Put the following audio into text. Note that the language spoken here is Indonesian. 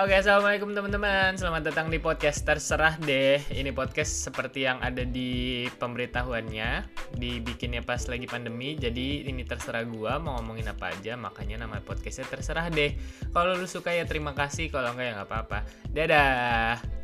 Oke, assalamualaikum teman-teman. Selamat datang di podcast terserah deh. Ini podcast seperti yang ada di pemberitahuannya, dibikinnya pas lagi pandemi. Jadi ini terserah gua mau ngomongin apa aja, makanya nama podcastnya terserah deh. Kalau lu suka ya terima kasih, kalau enggak ya nggak apa-apa. Dadah.